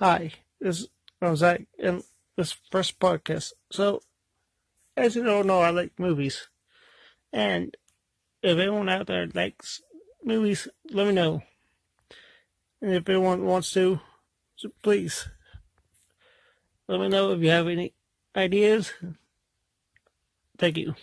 Hi, this is Zach and this first podcast. So, as you all know, I like movies. And if anyone out there likes movies, let me know. And if anyone wants to, please let me know if you have any ideas. Thank you.